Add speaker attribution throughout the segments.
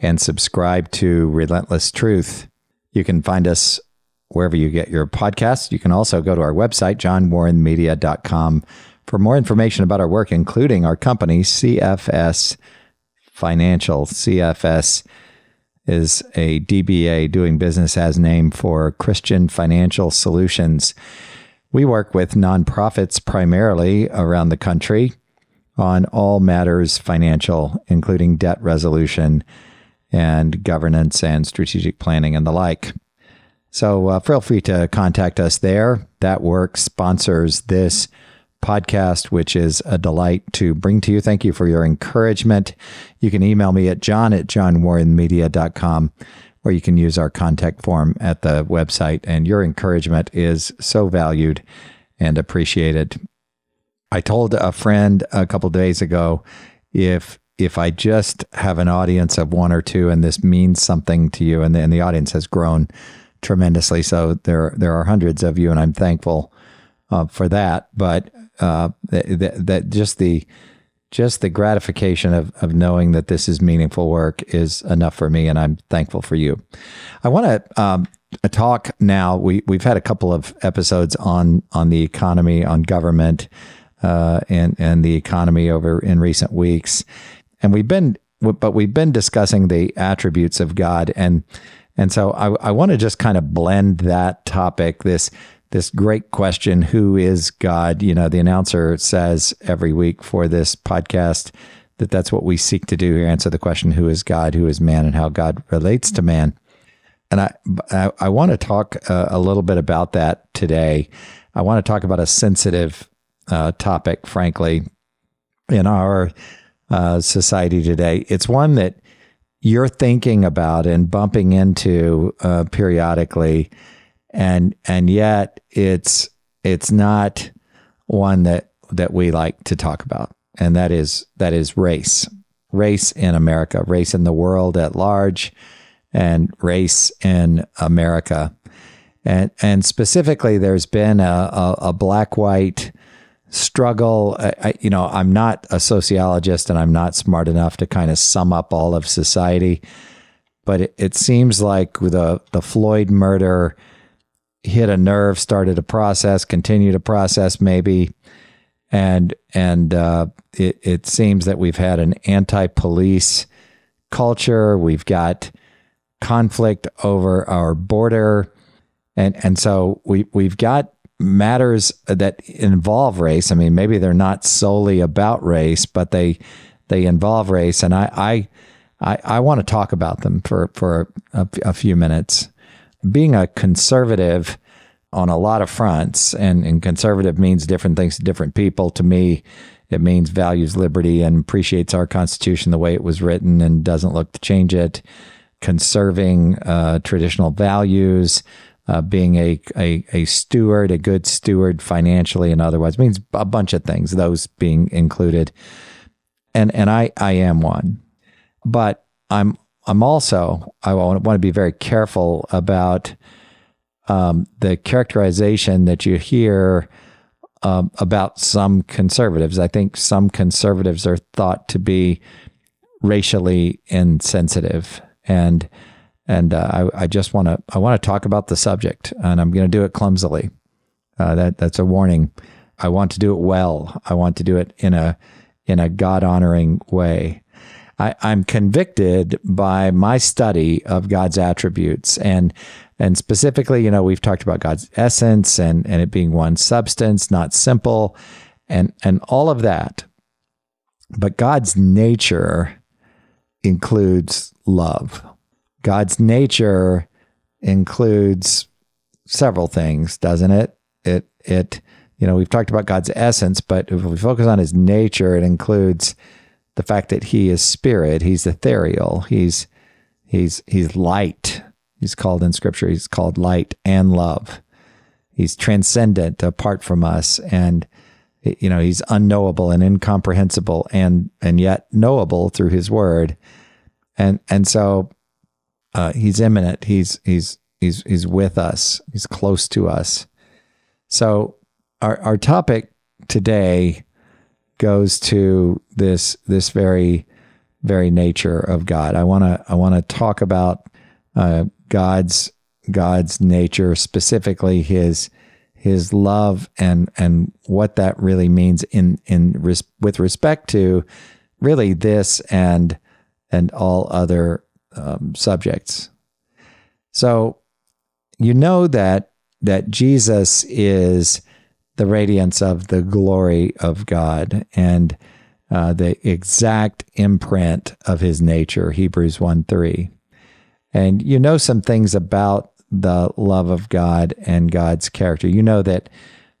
Speaker 1: and subscribe to Relentless Truth. You can find us wherever you get your podcasts. You can also go to our website, johnwarrenmedia.com, for more information about our work, including our company, CFS Financial. CFS is a DBA doing business as name for Christian Financial Solutions. We work with nonprofits primarily around the country on all matters financial, including debt resolution and governance and strategic planning and the like. So uh, feel free to contact us there. That work sponsors this podcast, which is a delight to bring to you. Thank you for your encouragement. You can email me at john at johnwarrenmedia.com or you can use our contact form at the website. And your encouragement is so valued and appreciated. I told a friend a couple days ago if if I just have an audience of one or two and this means something to you, and the, and the audience has grown tremendously. So there, there are hundreds of you, and I'm thankful uh, for that. But uh, that, that just the just the gratification of, of knowing that this is meaningful work is enough for me, and I'm thankful for you. I want to um, talk now. We we've had a couple of episodes on on the economy, on government, uh, and and the economy over in recent weeks, and we've been but we've been discussing the attributes of God. And and so I, I want to just kind of blend that topic this this great question who is God? You know the announcer says every week for this podcast that that's what we seek to do here answer the question who is God? Who is man? And how God relates to man. And I I, I want to talk uh, a little bit about that today. I want to talk about a sensitive uh, topic frankly in our uh, society today. It's one that you're thinking about and bumping into uh, periodically, and and yet it's it's not one that that we like to talk about, and that is that is race, race in America, race in the world at large, and race in America, and and specifically, there's been a, a, a black white struggle. I, you know, I'm not a sociologist and I'm not smart enough to kind of sum up all of society, but it, it seems like the the Floyd murder hit a nerve, started a process, continued a process, maybe, and and uh, it it seems that we've had an anti-police culture. We've got conflict over our border. And and so we we've got matters that involve race. I mean, maybe they're not solely about race, but they they involve race, and I I I, I want to talk about them for for a, a, few minutes. Being a conservative on a lot of fronts, and, and conservative means different things to different people. To me, it means values liberty and appreciates our Constitution the way it was written and doesn't look to change it. Conserving uh, traditional values, uh, being a, a, a steward, a good steward financially and otherwise it means a bunch of things, those being included. And, and I, I am one, but I'm, I'm also, I want to be very careful about um, the characterization that you hear um, about some conservatives. I think some conservatives are thought to be racially insensitive. And and uh, I, I, just want to I want to talk about the subject, and I'm going to do it clumsily. Uh, that that's a warning. I want to do it well. I want to do it in a in a God honoring way. I, I'm convicted by my study of God's attributes and and specifically, you know, we've talked about God's essence and and it being one substance, not simple, and and all of that. But God's nature includes love. God's nature includes several things, doesn't it? It it you know, we've talked about God's essence, but if we focus on his nature, it includes the fact that he is spirit, he's ethereal, he's He's he's light. He's called in scripture, he's called light and love. He's transcendent apart from us and you know, he's unknowable and incomprehensible and and yet knowable through his word. And and so uh, he's immanent. He's he's he's he's with us. He's close to us. So our our topic today goes to this this very very nature of God. I want to I want to talk about uh, God's God's nature, specifically His His love and and what that really means in in res- with respect to really this and and all other um, subjects. So you know that that Jesus is the radiance of the glory of God and uh, the exact imprint of his nature, Hebrews 1 3. And you know some things about the love of God and God's character. You know that,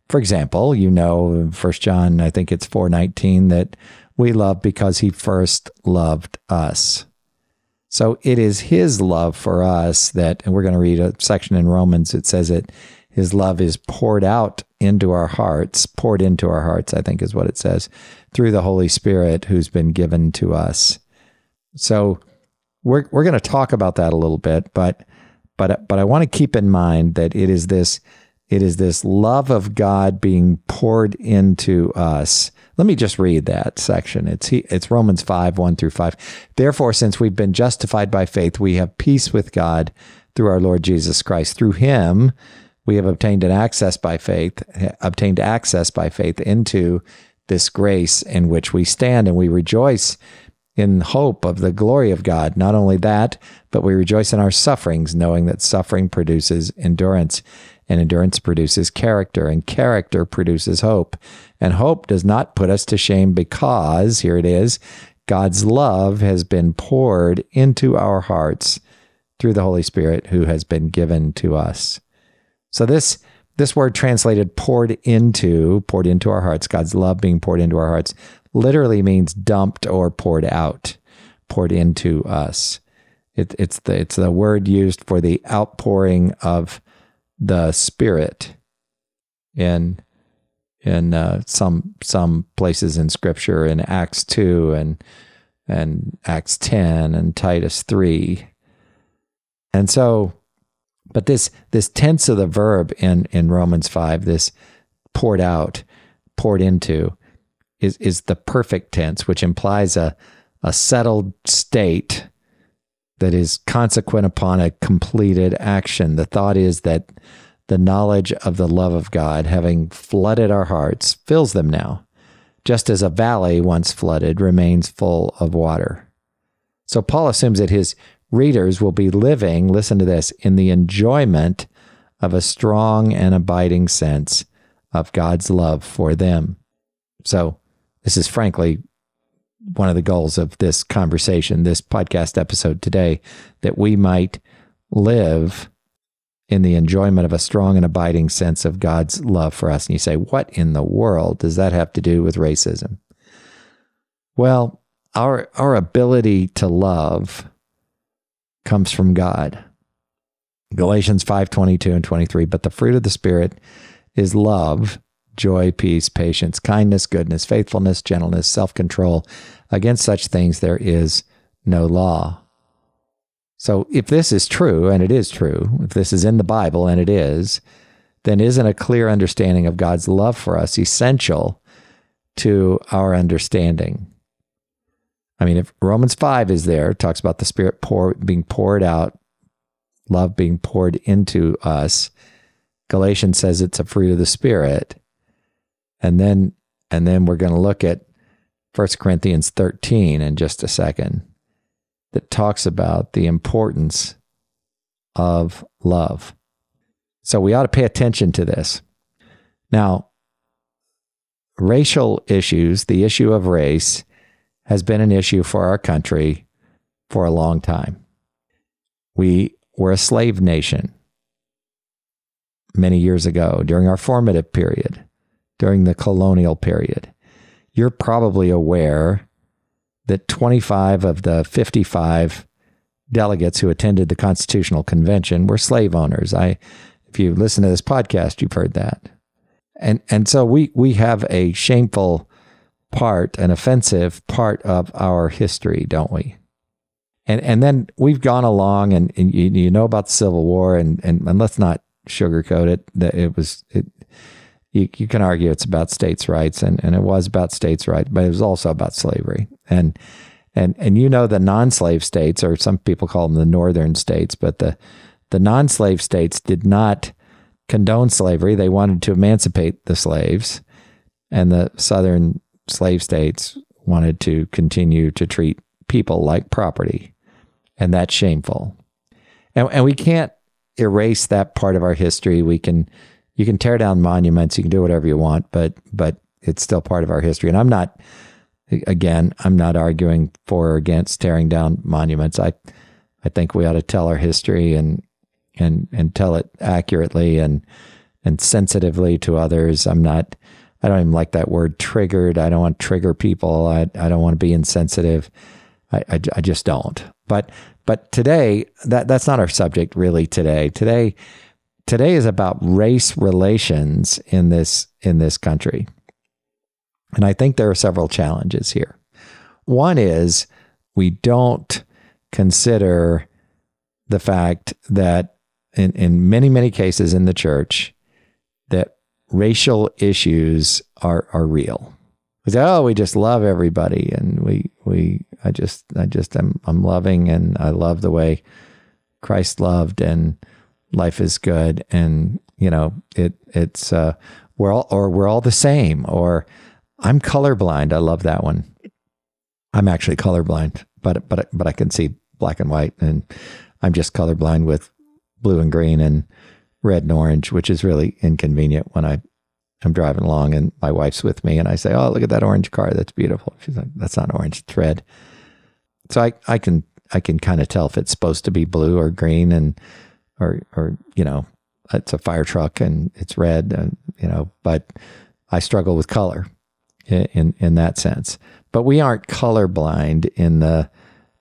Speaker 1: for example, you know, First John, I think it's 419, that we love because he first loved us. So it is his love for us that, and we're going to read a section in Romans, it says that his love is poured out into our hearts, poured into our hearts, I think is what it says, through the Holy Spirit who's been given to us. So we're we're going to talk about that a little bit, but but but I want to keep in mind that it is this it is this love of God being poured into us. Let me just read that section. It's it's Romans 5, 1 through 5. Therefore, since we've been justified by faith, we have peace with God through our Lord Jesus Christ. Through him, we have obtained an access by faith, obtained access by faith into this grace in which we stand, and we rejoice in hope of the glory of God. Not only that, but we rejoice in our sufferings, knowing that suffering produces endurance, and endurance produces character, and character produces hope. And hope does not put us to shame because, here it is, God's love has been poured into our hearts through the Holy Spirit who has been given to us. So this this word translated poured into, poured into our hearts, God's love being poured into our hearts, literally means dumped or poured out, poured into us. It, it's the it's the word used for the outpouring of the Spirit in in uh, some some places in Scripture in Acts two and and Acts ten and Titus three, and so but this this tense of the verb in in Romans five, this poured out, poured into, is is the perfect tense, which implies a a settled state that is consequent upon a completed action. The thought is that the knowledge of the love of God, having flooded our hearts, fills them now, just as a valley once flooded remains full of water. So Paul assumes that his readers will be living, listen to this, in the enjoyment of a strong and abiding sense of God's love for them. So, this is frankly one of the goals of this conversation, this podcast episode today, that we might live in the enjoyment of a strong and abiding sense of God's love for us. And you say, what in the world does that have to do with racism? Well, our, our ability to love comes from God. Galatians 5 22 and 23. But the fruit of the Spirit is love, joy, peace, patience, kindness, goodness, faithfulness, gentleness, self control. Against such things there is no law. So if this is true, and it is true, if this is in the Bible, and it is, then isn't a clear understanding of God's love for us essential to our understanding? I mean, if Romans 5 is there, talks about the Spirit pour, being poured out, love being poured into us. Galatians says it's a fruit of the Spirit. And then and then we're going to look at 1 Corinthians 13 in just a second that talks about the importance of love. So we ought to pay attention to this. Now, racial issues, the issue of race, has been an issue for our country for a long time. We were a slave nation many years ago during our formative period, during the colonial period. You're probably aware that 25 of the 55 delegates who attended the Constitutional Convention were slave owners. I, if you listen to this podcast, you've heard that. And and so we we have a shameful part, an offensive part of our history, don't we? And and then we've gone along, and, and you, you know about the Civil War, and, and and let's not sugarcoat it. That it was it. You, you can argue it's about states' rights, and, and it was about states' rights, but it was also about slavery. And and and you know the non-slave states, or some people call them the northern states, but the the non-slave states did not condone slavery. They wanted to emancipate the slaves, and the southern slave states wanted to continue to treat people like property, and that's shameful. And, and we can't erase that part of our history. We can you can tear down monuments, you can do whatever you want, but but it's still part of our history. And I'm not again, I'm not arguing for or against tearing down monuments. I I think we ought to tell our history and and and tell it accurately and and sensitively to others. I'm not I don't even like that word triggered. I don't want to trigger people. I I don't want to be insensitive. I, I, I just don't. But but today that that's not our subject really today. Today today is about race relations in this in this country. And I think there are several challenges here. One is we don't consider the fact that in, in many, many cases in the church, that racial issues are, are real. We say, oh, we just love everybody and we, we, I just, I just, I'm, I'm loving and I love the way Christ loved and life is good. And, you know, it, it's, uh, we're all, or we're all the same or, I'm colorblind. I love that one. I'm actually colorblind, but but but I can see black and white, and I'm just colorblind with blue and green and red and orange, which is really inconvenient when I i'm driving along and my wife's with me, and I say, "Oh, look at that orange car. That's beautiful." She's like, "That's not orange. It's red." So I I can I can kind of tell if it's supposed to be blue or green, and or or you know it's a fire truck and it's red, and you know, but I struggle with color in in that sense. But we aren't colorblind in the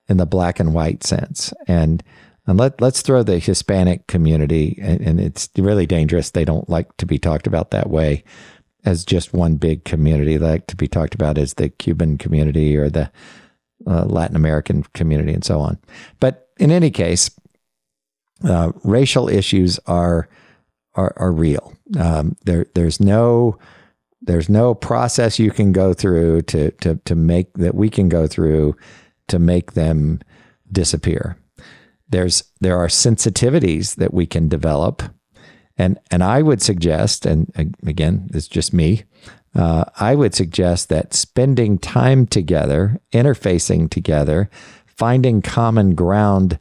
Speaker 1: in the black and white sense. And and let let's throw the Hispanic community, and, and it's really dangerous. They don't like to be talked about that way as just one big community. They like to be talked about as the Cuban community or the uh, Latin American community and so on. But in any case, uh, racial issues are are, are real. Um, there, there's no there's no process you can go through to to to make that we can go through to make them disappear. There's there are sensitivities that we can develop, and and I would suggest, and again, it's just me. Uh, I would suggest that spending time together, interfacing together, finding common ground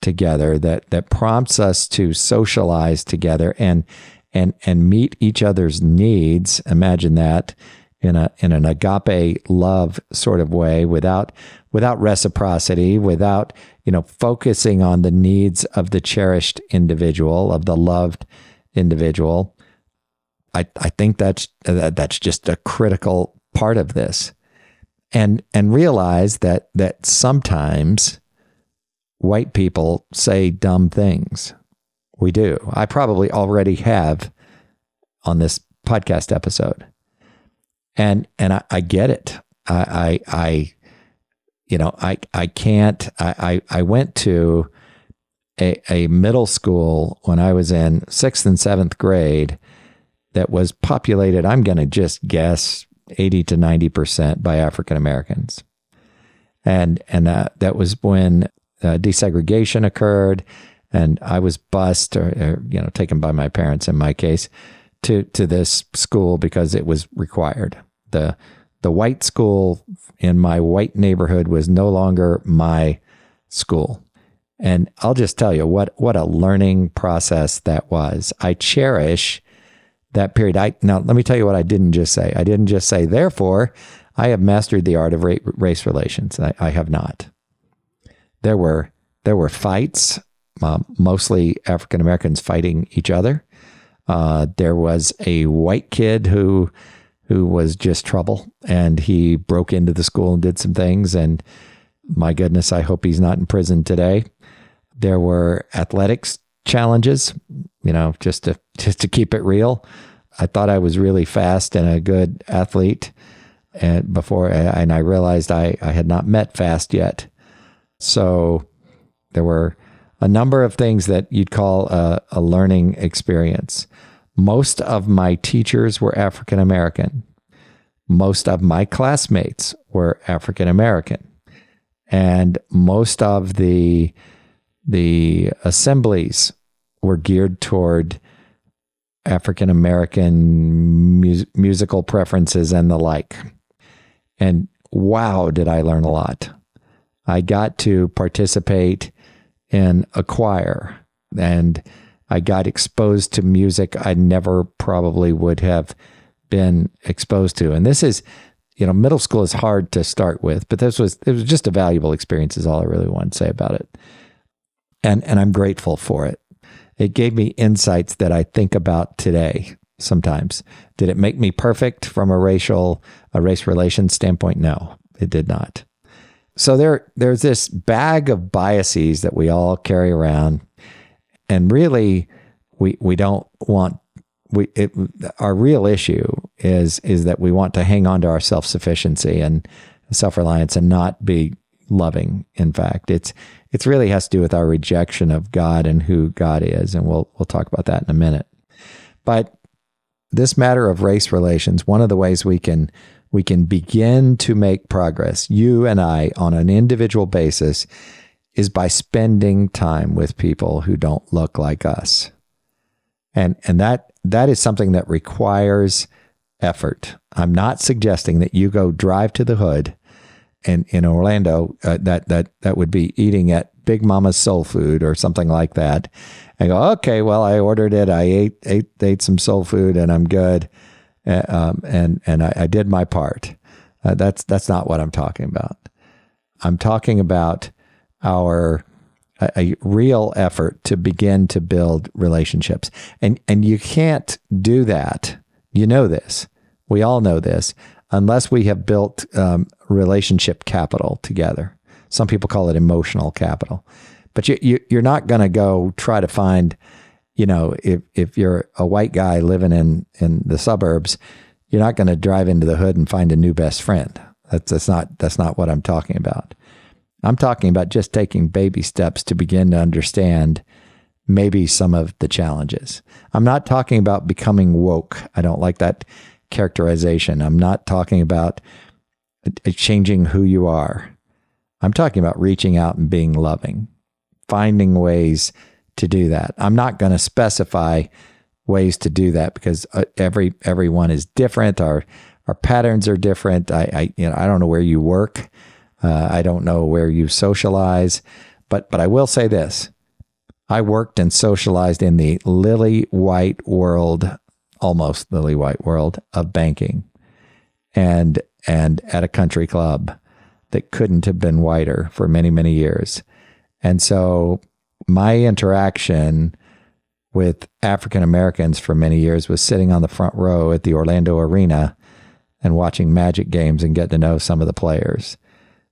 Speaker 1: together that that prompts us to socialize together and and and meet each other's needs. Imagine that in a in an agape love sort of way without without reciprocity, without you know focusing on the needs of the cherished individual, of the loved individual. I I think that's that's just a critical part of this. And and realize that that sometimes white people say dumb things we do. I probably already have on this podcast episode. And and I, I get it. I, I, I you know, I I can't I I, I went to a, a middle school when I was in sixth and seventh grade that was populated, I'm gonna just guess 80 to 90 percent by African Americans. And and uh, that was when uh, desegregation occurred and I was bused or, or, you know taken by my parents in my case to to this school because it was required. the The white school in my white neighborhood was no longer my school, and I'll just tell you what what a learning process that was. I cherish that period. I now let me tell you what I didn't just say. I didn't just say therefore I have mastered the art of race relations. I, I have not. There were there were fights uh, mostly African Americans fighting each other. Uh, there was a white kid who who was just trouble, and he broke into the school and did some things. And my goodness, I hope he's not in prison today. There were athletics challenges, you know, just to just to keep it real. I thought I was really fast and a good athlete, and before and I realized I, I had not met fast yet. So there were a number of things that you'd call a, a learning experience. Most of my teachers were African American. Most of my classmates were African American. And most of the the assemblies were geared toward African American mu- musical preferences and the like. And wow, did I learn a lot. I got to participate in a choir and I got exposed to music I never probably would have been exposed to. And this is, you know, middle school is hard to start with, but this was it was just a valuable experience is all I really want to say about it. And and I'm grateful for it. It gave me insights that I think about today sometimes. Did it make me perfect from a racial a race relations standpoint? No, it did not. So there there's this bag of biases that we all carry around. And really we we don't want we it, our real issue is is that we want to hang on to our self-sufficiency and self-reliance and not be loving in fact. It's it's really has to do with our rejection of God and who God is. And we'll we'll talk about that in a minute. But this matter of race relations one of the ways we can we can begin to make progress you and I on an individual basis is by spending time with people who don't look like us. And and that that is something that requires effort. I'm not suggesting that you go drive to the hood and in Orlando uh, that that that would be eating at Big Mama's Soul Food or something like that. And go, okay, well, I ordered it. I ate ate ate some soul food, and I'm good. Uh, um, and and I, I, did my part. Uh, that's that's not what I'm talking about. I'm talking about our a, a real effort to begin to build relationships. And and you can't do that. You know this. We all know this unless we have built um, relationship capital together. Some people call it emotional capital. But you, you you're not going to go try to find, you know, if if you're a white guy living in in the suburbs, you're not going to drive into the hood and find a new best friend. That's that's not that's not what I'm talking about. I'm talking about just taking baby steps to begin to understand maybe some of the challenges. I'm not talking about becoming woke. I don't like that characterization. I'm not talking about uh, changing who you are. I'm talking about reaching out and being loving, finding ways to do that. I'm not going to specify ways to do that because uh, every everyone is different. Our our patterns are different. I, I you know I don't know where you work. Uh, I don't know where you socialize, but but I will say this: I worked and socialized in the lily white world, almost lily white world of banking, and and at a country club that couldn't have been whiter for many many years, and so my interaction with African Americans for many years was sitting on the front row at the Orlando Arena and watching Magic games and getting to know some of the players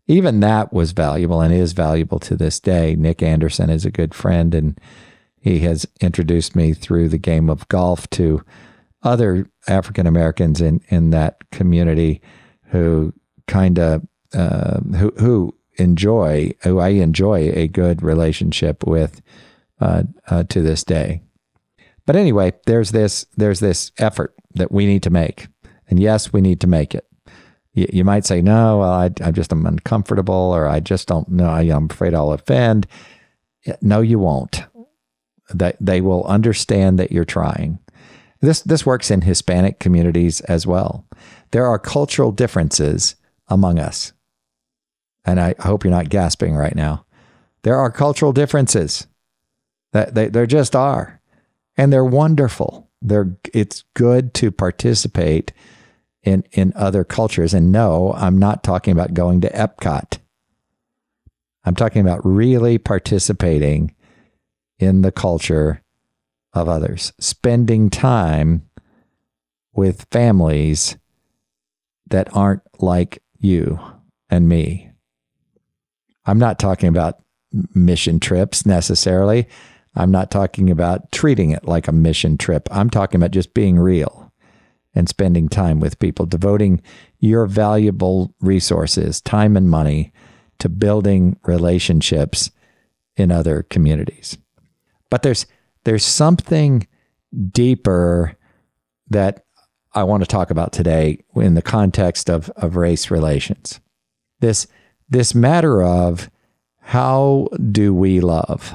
Speaker 1: even that was valuable and is valuable to this day. Nick Anderson is a good friend, and he has introduced me through the game of golf to other African Americans in in that community who kind of uh, who who enjoy who I enjoy a good relationship with uh, uh, to this day. But anyway, there's this there's this effort that we need to make, and yes, we need to make it you, you might say, no, well, I, I just am uncomfortable or I just don't know. I, I'm afraid I'll offend. No, you won't. They, they will understand that you're trying. This, this works in Hispanic communities as well. There are cultural differences among us. And I hope you're not gasping right now. There are cultural differences. That they, there just are. And they're wonderful. They're, it's good to participate in, in other cultures. And no, I'm not talking about going to Epcot. I'm talking about really participating in the culture of others, spending time with families that aren't like you and me. I'm not talking about mission trips necessarily. I'm not talking about treating it like a mission trip. I'm talking about just being real and spending time with people, devoting your valuable resources, time and money to building relationships in other communities. But there's there's something deeper that I want to talk about today in the context of, of race relations. This this matter of how do we love?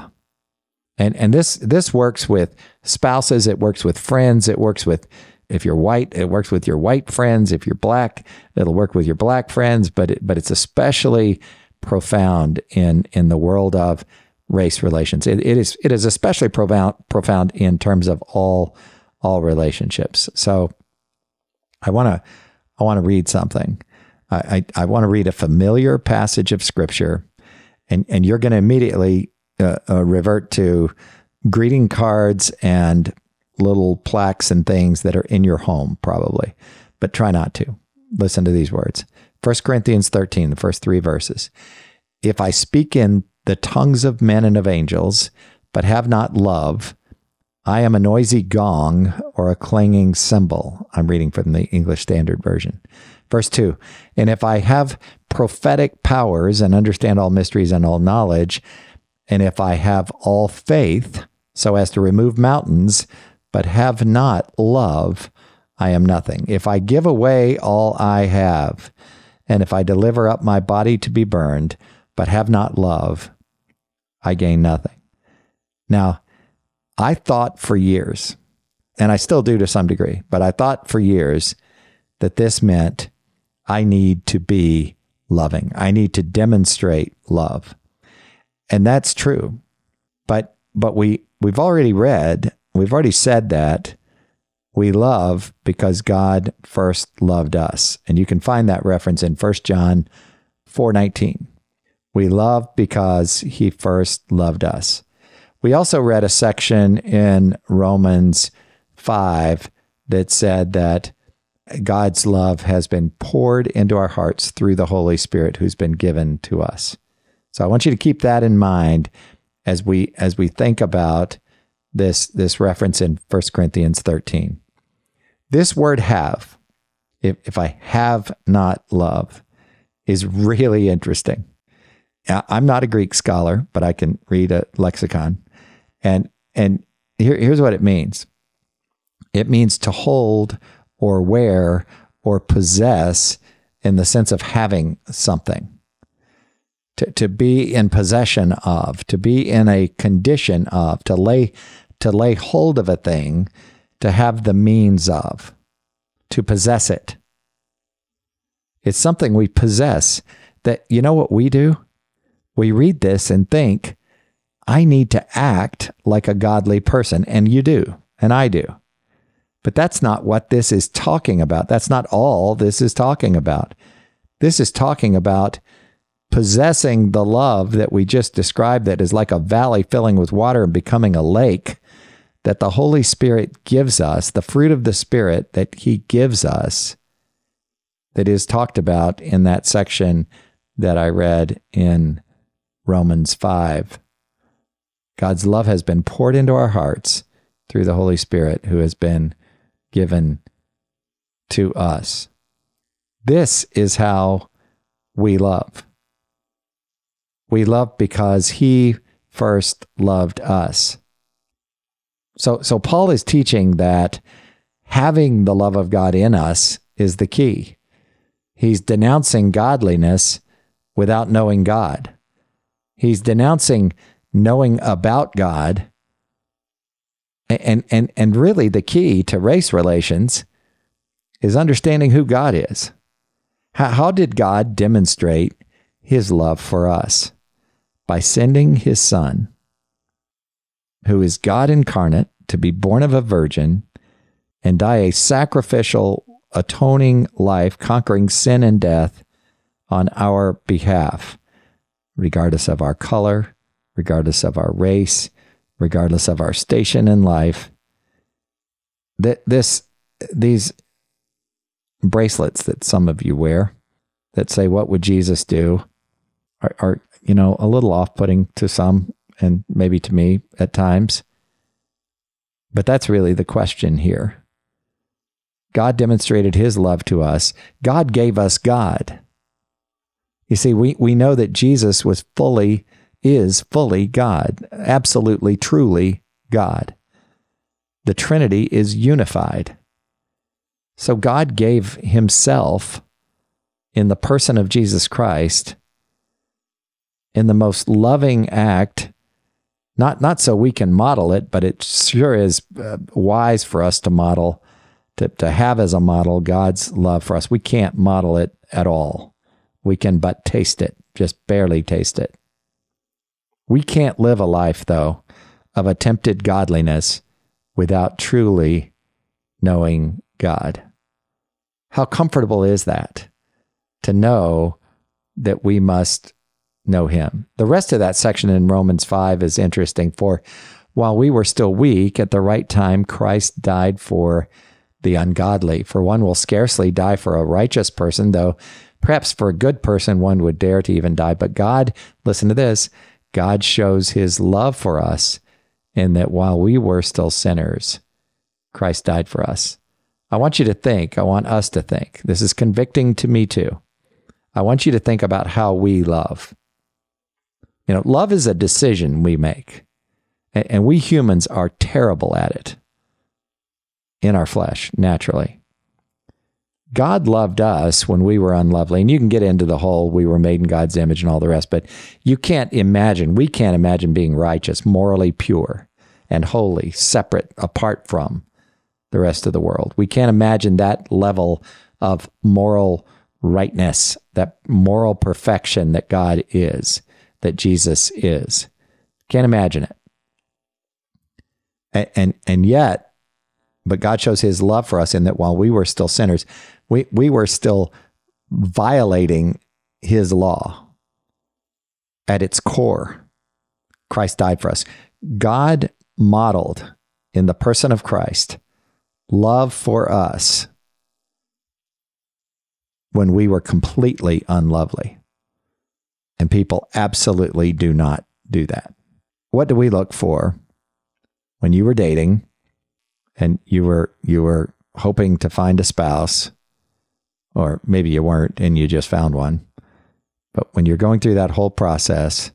Speaker 1: And and this this works with spouses, it works with friends, it works with if you're white, it works with your white friends. If you're black, it'll work with your black friends. But it, but it's especially profound in in the world of race relations. It, it is it is especially profound profound in terms of all all relationships. So I want to I want to read something. I I, want to read a familiar passage of scripture, and and you're going to immediately uh, uh, revert to greeting cards and little plaques and things that are in your home, probably, but try not to. Listen to these words 1 Corinthians 13, the first three verses. If I speak in the tongues of men and of angels, but have not love, I am a noisy gong or a clanging cymbal. I'm reading from the English Standard Version. Verse 2 And if I have prophetic powers and understand all mysteries and all knowledge, and if I have all faith so as to remove mountains, but have not love, I am nothing. If I give away all I have, and if I deliver up my body to be burned, but have not love, I gain nothing. Now, I thought for years, and I still do to some degree, but I thought for years that this meant I need to be loving. I need to demonstrate love. And that's true. But but we we've already read, we've already said that we love because God first loved us. And you can find that reference in 1 John 4:19. We love because he first loved us. We also read a section in Romans 5 that said that God's love has been poured into our hearts through the Holy Spirit who's been given to us. So I want you to keep that in mind as we as we think about this this reference in 1 Corinthians 13. This word have, if, if I have not love, is really interesting. I'm not a Greek scholar, but I can read a lexicon. And and here, here's what it means. It means to hold or wear or possess in the sense of having something. To, to be in possession of, to be in a condition of, to lay to lay hold of a thing, to have the means of, to possess it. It's something we possess that you know what we do? we read this and think, I need to act like a godly person. And you do, and I do. But that's not what this is talking about. That's not all this is talking about. This is talking about possessing the love that we just described, that is like a valley filling with water and becoming a lake, that the Holy Spirit gives us, the fruit of the Spirit that He gives us, that is talked about in that section that I read in Romans 5. God's love has been poured into our hearts through the Holy Spirit who has been given to us. This is how we love. We love because he first loved us. So, so Paul is teaching that having the love of God in us is the key. He's denouncing godliness without knowing God. He's denouncing knowing about God. And, and, and really, the key to race relations is understanding who God is. How, how did God demonstrate his love for us? By sending his son, who is God incarnate, to be born of a virgin and die a sacrificial, atoning life, conquering sin and death on our behalf regardless of our color, regardless of our race, regardless of our station in life. That this these bracelets that some of you wear that say what would Jesus do are, are you know, a little off putting to some and maybe to me at times. But that's really the question here. God demonstrated his love to us. God gave us God. You see, we, we know that Jesus was fully, is fully God, absolutely, truly God. The Trinity is unified. So God gave himself in the person of Jesus Christ in the most loving act not not so we can model it but it sure is uh, wise for us to model to, to have as a model God's love for us we can't model it at all we can but taste it just barely taste it we can't live a life though of attempted godliness without truly knowing God how comfortable is that to know that we must know him. The rest of that section in Romans 5 is interesting. For while we were still weak, at the right time, Christ died for the ungodly. For one will scarcely die for a righteous person, though perhaps for a good person one would dare to even die. But God, listen to this God shows his love for us in that while we were still sinners, Christ died for us. I want you to think, I want us to think. This is convicting to me too. I want you to think about how we love. You know, love is a decision we make, and we humans are terrible at it in our flesh, naturally. God loved us when we were unlovely. And you can get into the whole we were made in God's image and all the rest, but you can't imagine, we can't imagine being righteous, morally pure, and holy, separate, apart from the rest of the world. We can't imagine that level of moral rightness, that moral perfection that God is, that Jesus is. Can't imagine it. And, and, and yet, but God shows his love for us in that while we were still sinners, we, we were still violating his law at its core. Christ died for us. God modeled in the person of Christ love for us when we were completely unlovely. And people absolutely do not do that. What do we look for when you were dating and you were you were hoping to find a spouse or maybe you weren't and you just found one. But when you're going through that whole process,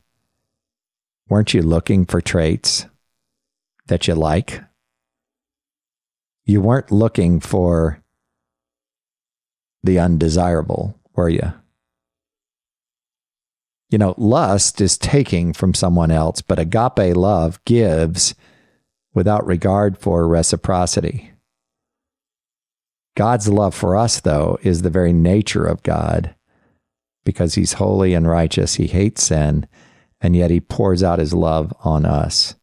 Speaker 1: weren't you looking for traits that you like? You weren't looking for the undesirable, were you? You know, lust is taking from someone else, but agape love gives without regard for reciprocity. God's love for us, though, is the very nature of God because he's holy and righteous. He hates sin, and yet he pours out his love on us.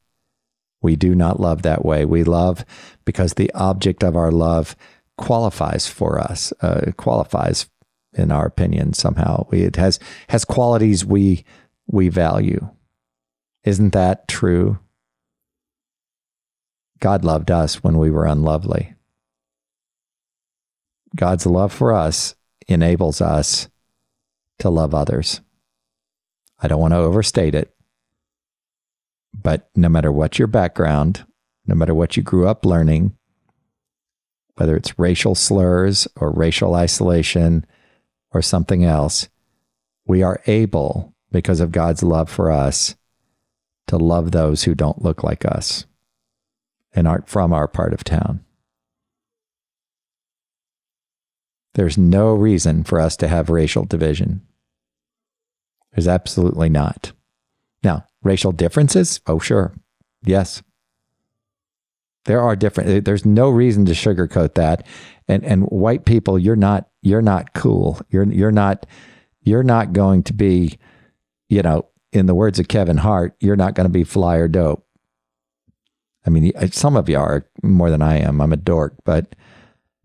Speaker 1: We do not love that way. We love because the object of our love qualifies for us, uh, qualifies in our opinion somehow. We, it has has qualities we we value. Isn't that true? God loved us when we were unlovely. God's love for us enables us to love others. I don't want to overstate it, but no matter what your background, no matter what you grew up learning, whether it's racial slurs or racial isolation or something else, we are able, because of God's love for us, to love those who don't look like us and aren't from our part of town. There's no reason for us to have racial division. There's absolutely not. Now, racial differences? Oh, sure. Yes. There are different. Eh, there's no reason to sugarcoat that. And and white people, you're not you're not cool. You're you're not you're not going to be, you know, in the words of Kevin Hart, you're not going to be fly or dope. I mean, eh, some of you are more than I am. I'm a dork, but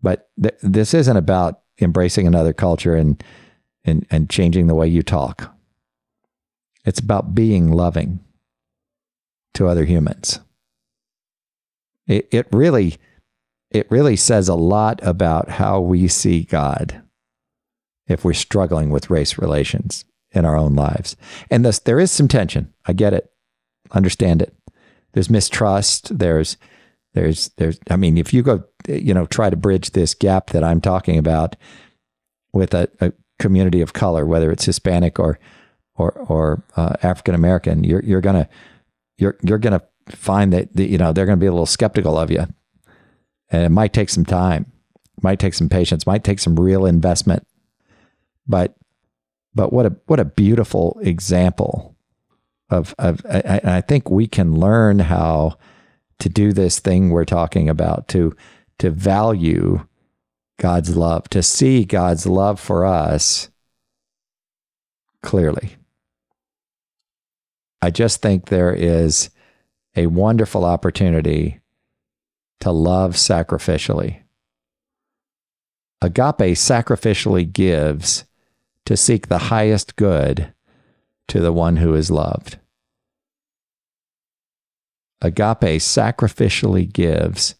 Speaker 1: but th- this isn't about embracing another culture and and and changing the way you talk. It's about being loving to other humans. It, it really it really says a lot about how we see God if we're struggling with race relations. in our own lives. And thus, there is some tension. I get it, understand it. There's mistrust. There's, there's, there's. I mean, if you go, you know, try to bridge this gap that I'm talking about with a, a community of color, whether it's Hispanic or or or uh, African American, you're you're gonna you're you're gonna find that you know they're gonna be a little skeptical of you, and it might take some time, might take some patience, might take some real investment, but but what a what a beautiful example of of I, I think we can learn how to do this thing we're talking about to to value God's love, to see God's love for us clearly. I just think there is a wonderful opportunity to love sacrificially. Agape sacrificially gives to seek the highest good to the one who is loved. Agape sacrificially gives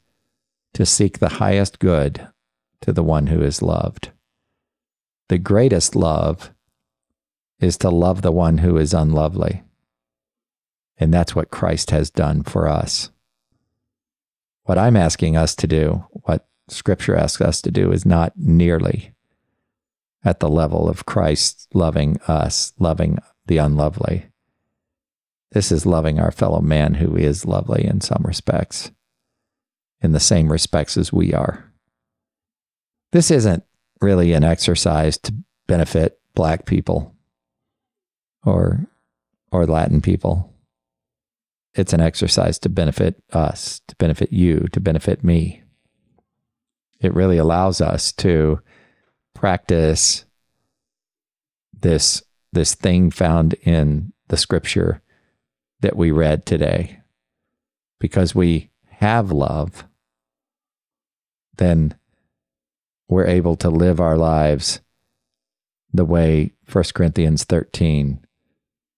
Speaker 1: to seek the highest good to the one who is loved. The greatest love is to love the one who is unlovely. And that's what Christ has done for us. What I'm asking us to do, what Scripture asks us to do, is not nearly at the level of Christ loving us, loving the unlovely. This is loving our fellow man who is lovely in some respects, in the same respects as we are. This isn't really an exercise to benefit black people or or Latin people. It's an exercise to benefit us, to benefit you, to benefit me. It really allows us to practice this this thing found in the scripture that we read today because we have love then we're able to live our lives the way 1 Corinthians 13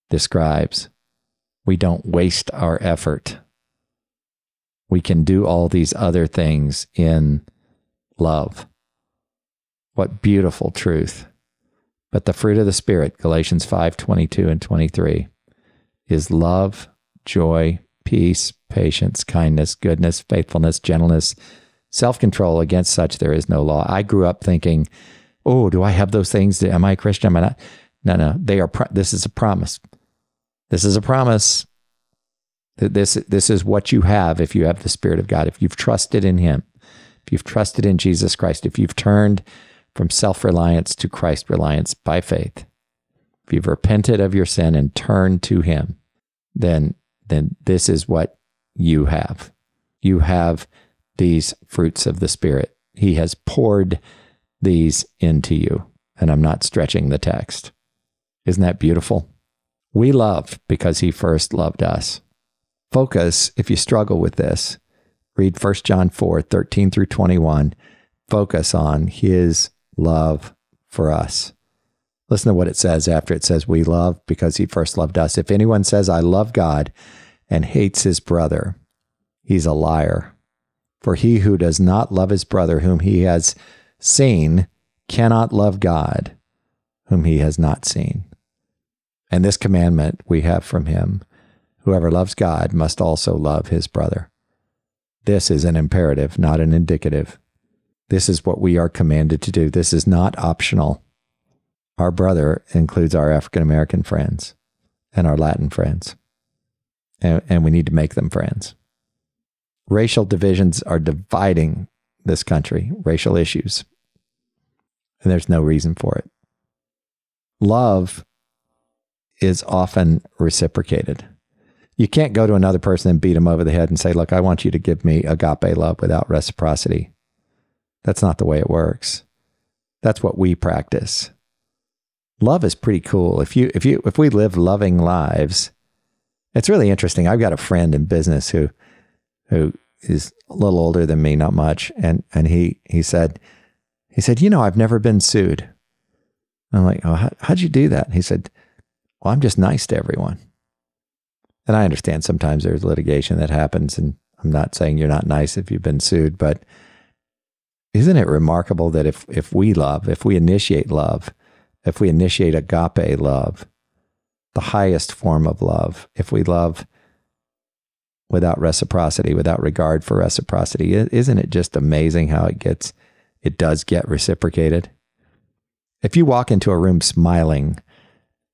Speaker 1: describes. We don't waste our effort. We can do all these other things in love. What beautiful truth. But the fruit of the Spirit, Galatians 5 22 and 23, is love, joy, peace, patience, kindness, goodness, faithfulness, gentleness, self control. Against such there is no law. I grew up thinking, oh, do I have those things? Am I a Christian? Am I not? No, no. They are. Pro- this is a promise. This is a promise. This this is what you have if you have the Spirit of God. If you've trusted in Him, if you've trusted in Jesus Christ, if you've turned from self reliance to Christ reliance by faith, if you've repented of your sin and turned to Him, then then this is what you have. You have these fruits of the Spirit. He has poured these into you. And I'm not stretching the text. Isn't that beautiful? We love because he first loved us. Focus, if you struggle with this, read 1 John 4 13 through 21. Focus on his love for us. Listen to what it says after it says, We love because he first loved us. If anyone says, I love God and hates his brother, he's a liar. For he who does not love his brother whom he has seen cannot love God whom he has not seen. And this commandment we have from him whoever loves God must also love his brother. This is an imperative, not an indicative. This is what we are commanded to do. This is not optional. Our brother includes our African American friends and our Latin friends, and, and we need to make them friends. Racial divisions are dividing this country, racial issues, and there's no reason for it. Love is often reciprocated. You can't go to another person and beat them over the head and say, Look, I want you to give me agape love without reciprocity. That's not the way it works. That's what we practice. Love is pretty cool. If you if you if we live loving lives, it's really interesting. I've got a friend in business who who is a little older than me, not much, and and he he said he said, you know, I've never been sued. And I'm like, oh, how, how'd you do that? He said, well, I'm just nice to everyone. And I understand sometimes there's litigation that happens, and I'm not saying you're not nice if you've been sued, but isn't it remarkable that if if we love, if we initiate love, if we initiate agape love, the highest form of love, if we love without reciprocity, without regard for reciprocity, isn't it just amazing how it gets, it does get reciprocated? If you walk into a room smiling,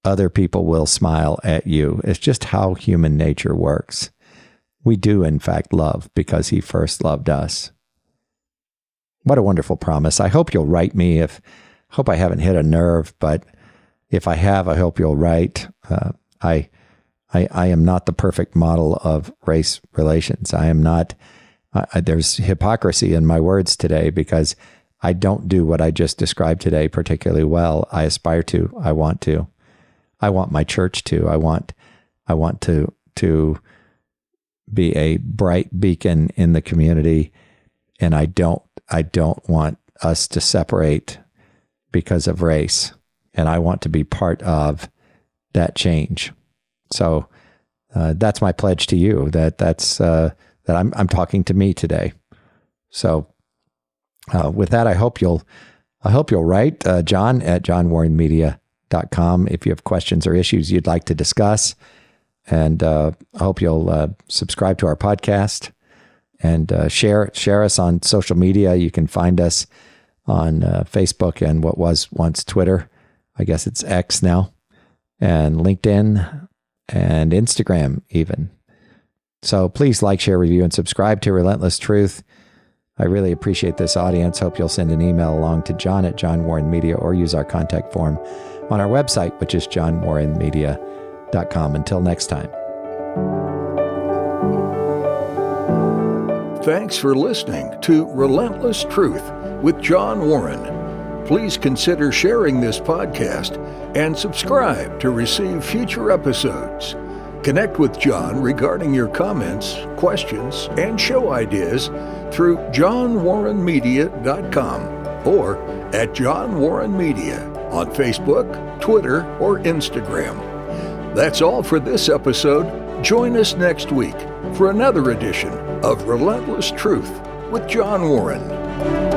Speaker 1: other people will smile at you. It's just how human nature works. We do, in fact, love because He first loved us. What a wonderful promise. I hope you'll write me if, hope I haven't hit a nerve, but if I have, I hope you'll write. Uh, I, I, I am not the perfect model of race relations. I am not, uh, there's hypocrisy in my words today because I don't do what I just described today particularly well. I aspire to, I want to. I want my church to. I want I want to to be a bright beacon in the community and I don't I don't want us to separate because of race and I want to be part of that change. So uh, that's my pledge to you that that's uh, that I'm I'm talking to me today. So uh, with that, I hope you'll I hope you'll write uh, John at johnwarrenmedia.com if you have questions or issues you'd like to discuss. And uh, I hope you'll uh, subscribe to our podcast and share share us on social media. You can find us on Facebook and what was once Twitter. I guess it's X now, and LinkedIn and Instagram even. So please like, share, review, and subscribe to Relentless Truth. I really appreciate this audience. Hope you'll send an email along to John at John Warren Media or use our contact form on our website, which is johnwarrenmedia.com. Until next time.
Speaker 2: Thanks for listening to Relentless Truth with John Warren. Please consider sharing this podcast and subscribe to receive future episodes. Connect with John regarding your comments, questions, and show ideas through johnwarrenmedia.com or at John Warren Media on Facebook, Twitter, or Instagram. That's all for this episode. Join us next week for another edition of Relentless Truth with John Warren.